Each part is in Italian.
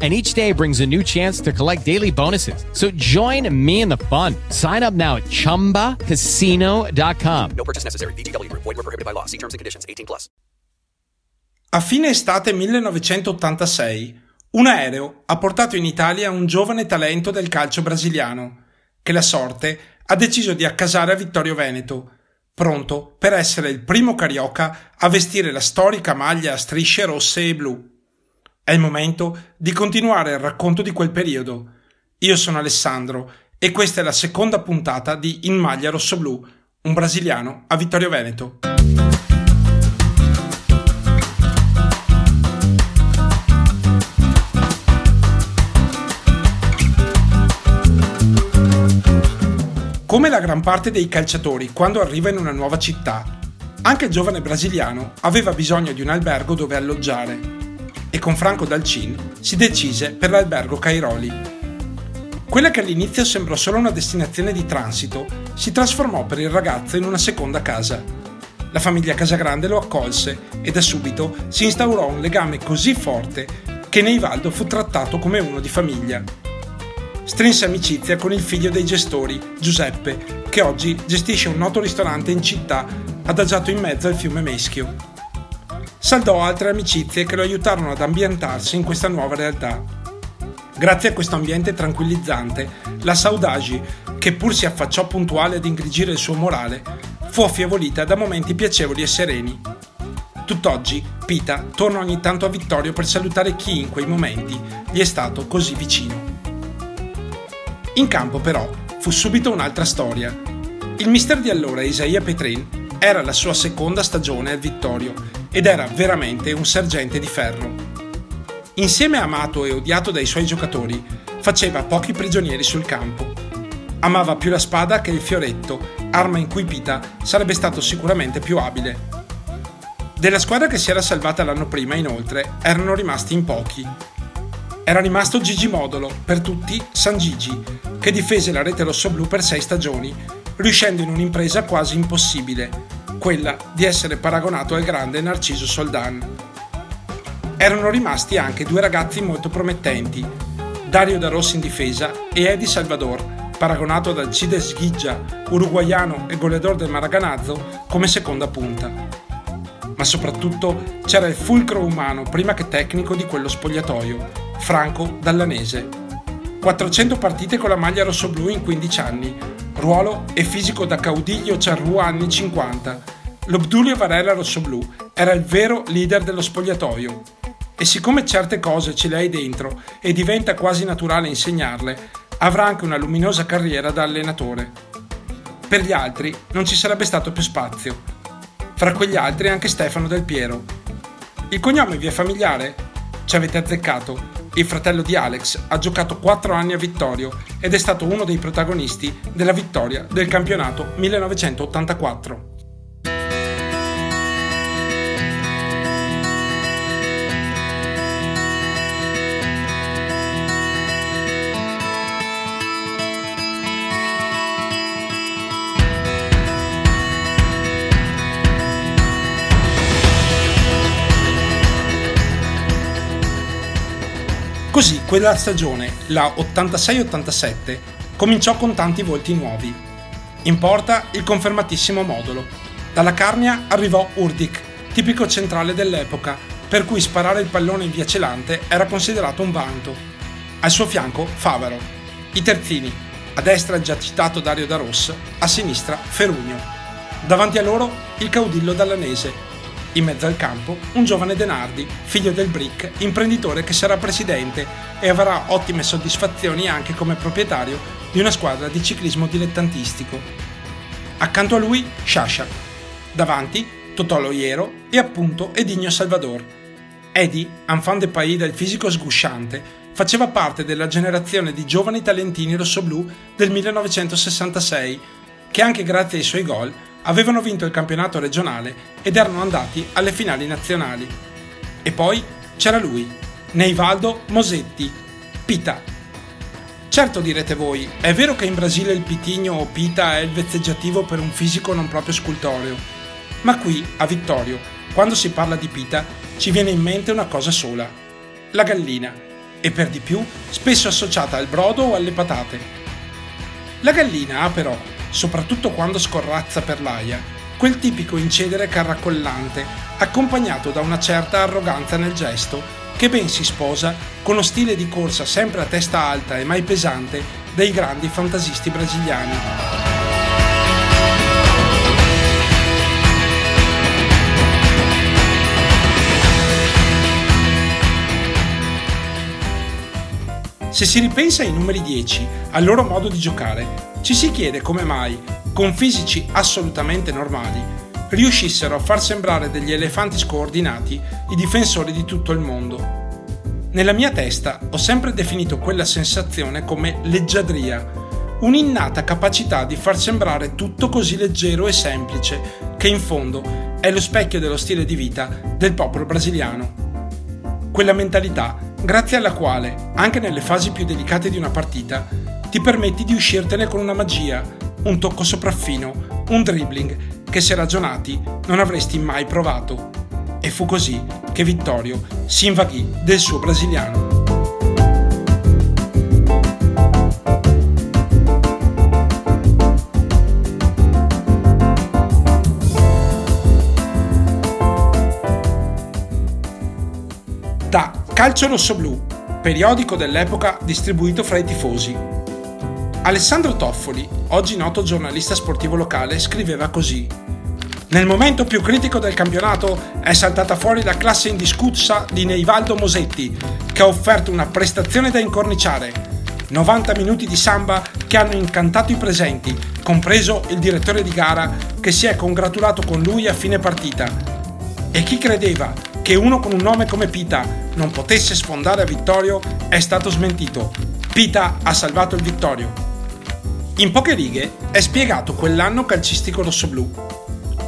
And each day brings a new chance to collect daily bonuses. So join me in the fun. Sign up now at chumbacasino.com. No purchase necessary. VGW Group. Void were prohibited by law. See terms and conditions. 18 plus. A fine estate 1986, un aereo ha portato in Italia un giovane talento del calcio brasiliano, che la sorte ha deciso di accasare a Vittorio Veneto, pronto per essere il primo carioca a vestire la storica maglia a strisce rosse e blu. È il momento di continuare il racconto di quel periodo. Io sono Alessandro e questa è la seconda puntata di In maglia rosso-blu, un brasiliano a Vittorio Veneto. Come la gran parte dei calciatori quando arriva in una nuova città, anche il giovane brasiliano aveva bisogno di un albergo dove alloggiare e con Franco Dalcin si decise per l'albergo Cairoli. Quella che all'inizio sembrò solo una destinazione di transito si trasformò per il ragazzo in una seconda casa. La famiglia Casagrande lo accolse e da subito si instaurò un legame così forte che Neivaldo fu trattato come uno di famiglia strinse amicizia con il figlio dei gestori, Giuseppe, che oggi gestisce un noto ristorante in città adagiato in mezzo al fiume Meschio. Saldò altre amicizie che lo aiutarono ad ambientarsi in questa nuova realtà. Grazie a questo ambiente tranquillizzante, la Saudagi, che pur si affacciò puntuale ad ingrigire il suo morale, fu affievolita da momenti piacevoli e sereni. Tutt'oggi, Pita torna ogni tanto a Vittorio per salutare chi in quei momenti gli è stato così vicino. In campo però fu subito un'altra storia. Il mister di allora, Isaia Petrin, era la sua seconda stagione al Vittorio ed era veramente un sergente di ferro. Insieme amato e odiato dai suoi giocatori, faceva pochi prigionieri sul campo. Amava più la spada che il fioretto, arma in cui Pita sarebbe stato sicuramente più abile. Della squadra che si era salvata l'anno prima, inoltre, erano rimasti in pochi. Era rimasto Gigi Modolo, per tutti San Gigi, che difese la rete rossoblù per sei stagioni, riuscendo in un'impresa quasi impossibile, quella di essere paragonato al grande Narciso Soldan. Erano rimasti anche due ragazzi molto promettenti, Dario Da Rossi in difesa e Eddie Salvador, paragonato dal Cides Ghiggia, uruguaiano e goleador del Maraganazzo, come seconda punta. Ma soprattutto c'era il fulcro umano, prima che tecnico, di quello spogliatoio, Franco Dallanese 400 partite con la maglia rossoblù in 15 anni, ruolo e fisico da caudiglio Charrua anni 50. L'Obdulio Varela rossoblù era il vero leader dello spogliatoio. E siccome certe cose ce le hai dentro e diventa quasi naturale insegnarle, avrà anche una luminosa carriera da allenatore. Per gli altri non ci sarebbe stato più spazio. Fra quegli altri anche Stefano Del Piero. Il cognome vi è familiare? Ci avete azzeccato il fratello di Alex, ha giocato 4 anni a Vittorio ed è stato uno dei protagonisti della vittoria del campionato 1984. Così quella stagione, la 86-87, cominciò con tanti volti nuovi. In porta il confermatissimo modulo. Dalla Carnia arrivò Urdik, tipico centrale dell'epoca, per cui sparare il pallone in via celante era considerato un vanto. Al suo fianco Favaro. I terzini, a destra già citato Dario Da Ross, a sinistra Ferugno. Davanti a loro il caudillo dallanese, in mezzo al campo, un giovane Denardi, figlio del Brick, imprenditore che sarà presidente e avrà ottime soddisfazioni anche come proprietario di una squadra di ciclismo dilettantistico. Accanto a lui, Shasha. Davanti, Totò Loiero e appunto Edinho Salvador. Eddie, enfant de pays dal fisico sgusciante, faceva parte della generazione di giovani talentini rossoblù del 1966, che anche grazie ai suoi gol avevano vinto il campionato regionale ed erano andati alle finali nazionali. E poi c'era lui, Neivaldo Mosetti, Pita. Certo direte voi, è vero che in Brasile il pitigno o pita è il vezzeggiativo per un fisico non proprio scultoreo, ma qui, a Vittorio, quando si parla di pita, ci viene in mente una cosa sola, la gallina, e per di più spesso associata al brodo o alle patate. La gallina ha però, soprattutto quando scorrazza per l'aia, quel tipico incedere carracollante, accompagnato da una certa arroganza nel gesto, che ben si sposa con lo stile di corsa sempre a testa alta e mai pesante dei grandi fantasisti brasiliani. Se si ripensa ai numeri 10, al loro modo di giocare, ci si chiede come mai, con fisici assolutamente normali, riuscissero a far sembrare degli elefanti scoordinati i difensori di tutto il mondo. Nella mia testa ho sempre definito quella sensazione come leggiadria, un'innata capacità di far sembrare tutto così leggero e semplice, che in fondo è lo specchio dello stile di vita del popolo brasiliano. Quella mentalità grazie alla quale, anche nelle fasi più delicate di una partita, ti permetti di uscirtene con una magia, un tocco sopraffino, un dribbling che se ragionati non avresti mai provato. E fu così che Vittorio si invaghì del suo brasiliano. Da Calcio Rosso Blu, periodico dell'epoca distribuito fra i tifosi. Alessandro Toffoli, oggi noto giornalista sportivo locale, scriveva così. Nel momento più critico del campionato è saltata fuori la classe indiscussa di Neivaldo Mosetti, che ha offerto una prestazione da incorniciare. 90 minuti di samba che hanno incantato i presenti, compreso il direttore di gara che si è congratulato con lui a fine partita. E chi credeva che uno con un nome come Pita non potesse sfondare a Vittorio è stato smentito. Pita ha salvato il Vittorio. In poche righe è spiegato quell'anno calcistico rossoblù.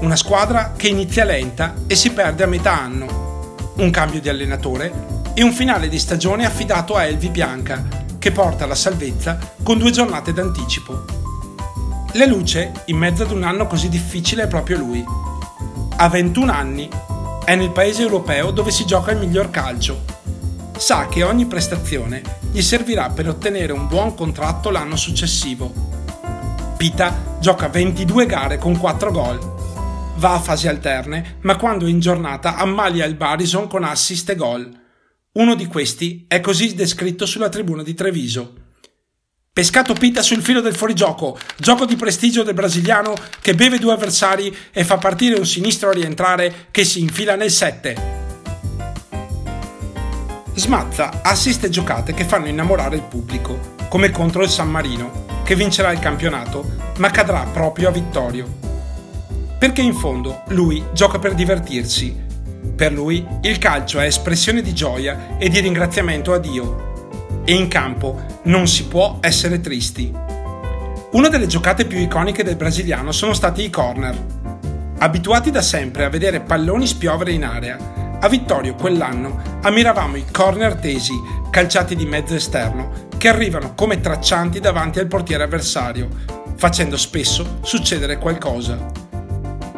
Una squadra che inizia lenta e si perde a metà anno. Un cambio di allenatore e un finale di stagione affidato a Elvi Bianca, che porta la salvezza con due giornate d'anticipo. Le luce, in mezzo ad un anno così difficile, è proprio lui. A 21 anni è nel paese europeo dove si gioca il miglior calcio. Sa che ogni prestazione gli servirà per ottenere un buon contratto l'anno successivo. Pita gioca 22 gare con 4 gol. Va a fasi alterne, ma quando in giornata ammalia il Barison con assist e gol. Uno di questi è così descritto sulla tribuna di Treviso. Pescato Pita sul filo del fuorigioco, gioco di prestigio del brasiliano che beve due avversari e fa partire un sinistro a rientrare che si infila nel 7. Smazza assiste giocate che fanno innamorare il pubblico, come contro il San Marino, che vincerà il campionato, ma cadrà proprio a Vittorio. Perché in fondo lui gioca per divertirsi. Per lui il calcio è espressione di gioia e di ringraziamento a Dio e in campo non si può essere tristi. Una delle giocate più iconiche del brasiliano sono stati i corner. Abituati da sempre a vedere palloni spiovere in area, a Vittorio quell'anno ammiravamo i corner tesi, calciati di mezzo esterno, che arrivano come traccianti davanti al portiere avversario, facendo spesso succedere qualcosa.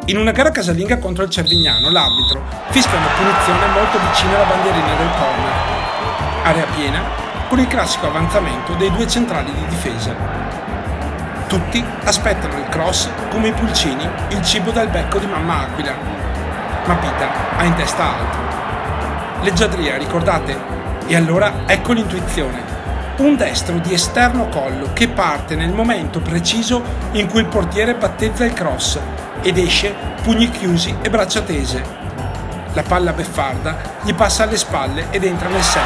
In una gara casalinga contro il Cervignano, l'arbitro fischia una punizione molto vicina alla bandierina del corner. Area piena con il classico avanzamento dei due centrali di difesa. Tutti aspettano il cross come i pulcini il cibo dal becco di mamma Aquila, ma Pita ha in testa altro. Leggiadria, ricordate? E allora ecco l'intuizione. Un destro di esterno collo che parte nel momento preciso in cui il portiere battezza il cross ed esce pugni chiusi e braccia tese. La palla beffarda gli passa alle spalle ed entra nel set.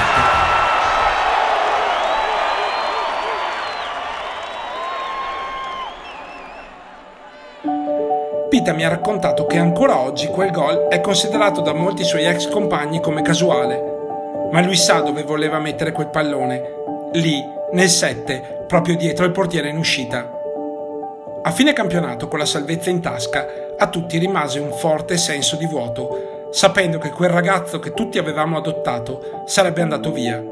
Pita mi ha raccontato che ancora oggi quel gol è considerato da molti suoi ex compagni come casuale, ma lui sa dove voleva mettere quel pallone, lì, nel 7, proprio dietro il portiere in uscita. A fine campionato, con la salvezza in tasca, a tutti rimase un forte senso di vuoto, sapendo che quel ragazzo che tutti avevamo adottato sarebbe andato via.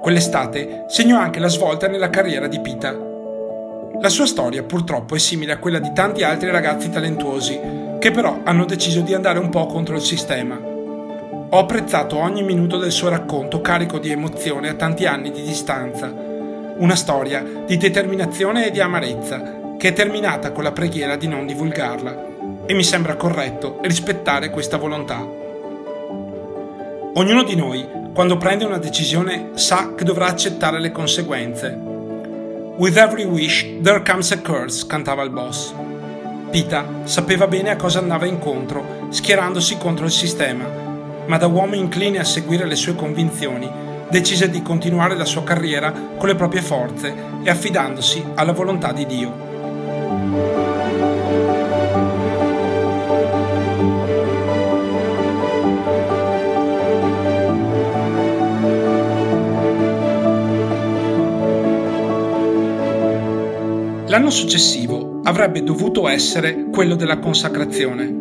Quell'estate segnò anche la svolta nella carriera di Pita. La sua storia purtroppo è simile a quella di tanti altri ragazzi talentuosi, che però hanno deciso di andare un po' contro il sistema. Ho apprezzato ogni minuto del suo racconto carico di emozione a tanti anni di distanza. Una storia di determinazione e di amarezza che è terminata con la preghiera di non divulgarla e mi sembra corretto rispettare questa volontà. Ognuno di noi, quando prende una decisione, sa che dovrà accettare le conseguenze. With every wish there comes a curse, cantava il boss. Pita sapeva bene a cosa andava incontro, schierandosi contro il sistema, ma da uomo incline a seguire le sue convinzioni, decise di continuare la sua carriera con le proprie forze e affidandosi alla volontà di Dio. L'anno successivo avrebbe dovuto essere quello della consacrazione.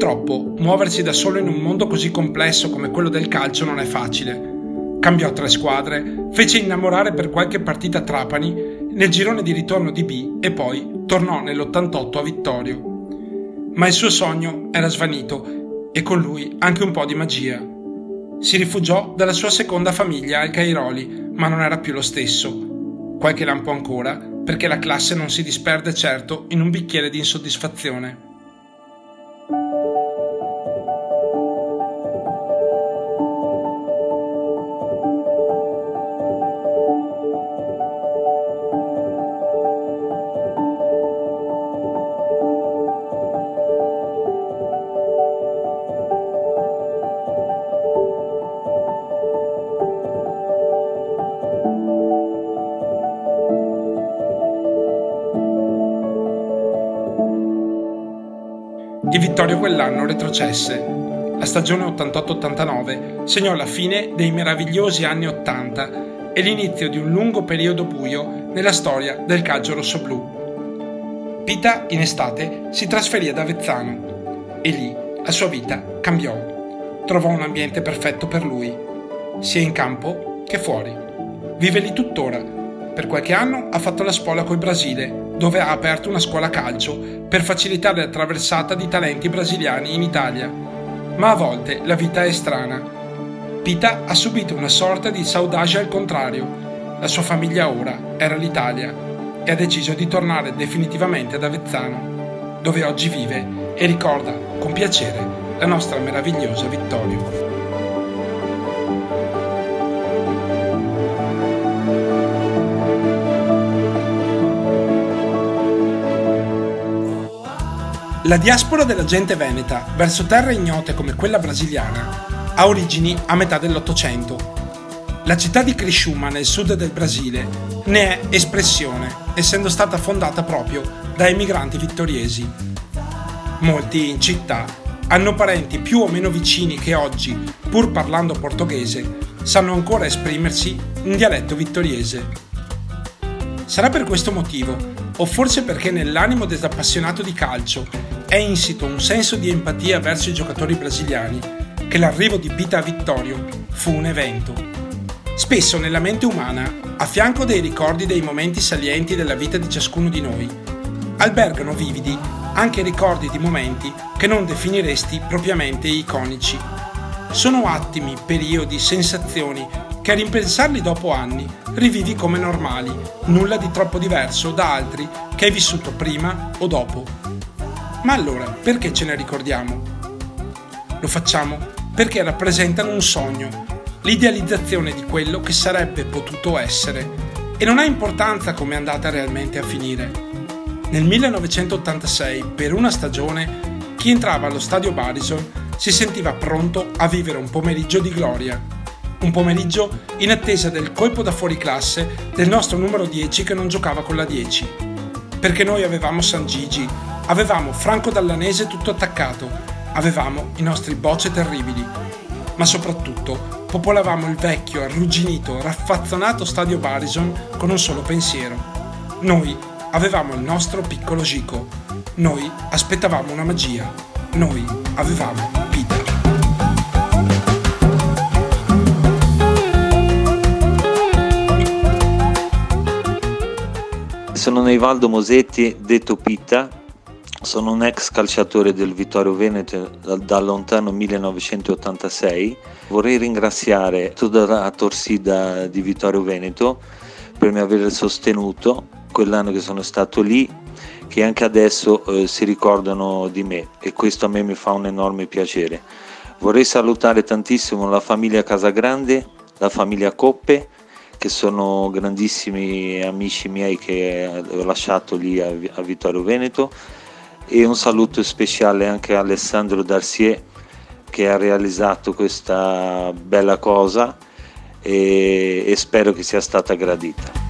Purtroppo, muoversi da solo in un mondo così complesso come quello del calcio non è facile. Cambiò tre squadre, fece innamorare per qualche partita Trapani nel girone di ritorno di B e poi tornò nell'88 a Vittorio. Ma il suo sogno era svanito e con lui anche un po' di magia. Si rifugiò dalla sua seconda famiglia al Cairoli, ma non era più lo stesso. Qualche lampo ancora, perché la classe non si disperde certo in un bicchiere di insoddisfazione. Vittorio quell'anno retrocesse. La stagione 88-89 segnò la fine dei meravigliosi anni 80 e l'inizio di un lungo periodo buio nella storia del calcio rossoblù. Pita in estate si trasferì ad Avezzano e lì la sua vita cambiò. Trovò un ambiente perfetto per lui, sia in campo che fuori. Vive lì tuttora. Per qualche anno ha fatto la spola col Brasile dove ha aperto una scuola calcio per facilitare la traversata di talenti brasiliani in Italia. Ma a volte la vita è strana. Pita ha subito una sorta di saudade al contrario. La sua famiglia ora era l'Italia e ha deciso di tornare definitivamente ad Avezzano, dove oggi vive e ricorda con piacere la nostra meravigliosa Vittorio. La diaspora della gente veneta verso terre ignote come quella brasiliana ha origini a metà dell'Ottocento. La città di Criciúma nel sud del Brasile ne è espressione, essendo stata fondata proprio da emigranti vittoriesi. Molti in città hanno parenti più o meno vicini che oggi, pur parlando portoghese, sanno ancora esprimersi in dialetto vittoriese. Sarà per questo motivo, o forse perché nell'animo dell'appassionato di calcio è insito un senso di empatia verso i giocatori brasiliani, che l'arrivo di Pita a Vittorio fu un evento. Spesso nella mente umana, a fianco dei ricordi dei momenti salienti della vita di ciascuno di noi, albergano vividi anche ricordi di momenti che non definiresti propriamente iconici. Sono attimi, periodi, sensazioni che a rimpensarli dopo anni rivivi come normali, nulla di troppo diverso da altri che hai vissuto prima o dopo. Ma allora, perché ce ne ricordiamo? Lo facciamo perché rappresentano un sogno, l'idealizzazione di quello che sarebbe potuto essere e non ha importanza come è andata realmente a finire. Nel 1986, per una stagione, chi entrava allo stadio Barison si sentiva pronto a vivere un pomeriggio di gloria. Un pomeriggio in attesa del colpo da fuori classe del nostro numero 10 che non giocava con la 10. Perché noi avevamo San Gigi, Avevamo Franco Dallanese tutto attaccato, avevamo i nostri bocce terribili, ma soprattutto popolavamo il vecchio, arrugginito, raffazzonato stadio Barison con un solo pensiero. Noi avevamo il nostro piccolo Gico, Noi aspettavamo una magia. Noi avevamo Peter. Sono Neivaldo Mosetti, detto Pitta, sono un ex calciatore del Vittorio Veneto dal lontano 1986. Vorrei ringraziare tutta la Torsida di Vittorio Veneto per mi aver sostenuto quell'anno che sono stato lì, che anche adesso eh, si ricordano di me e questo a me mi fa un enorme piacere. Vorrei salutare tantissimo la famiglia Casagrande, la famiglia Coppe, che sono grandissimi amici miei che ho lasciato lì a, a Vittorio Veneto e un saluto speciale anche a Alessandro Darcier che ha realizzato questa bella cosa e, e spero che sia stata gradita.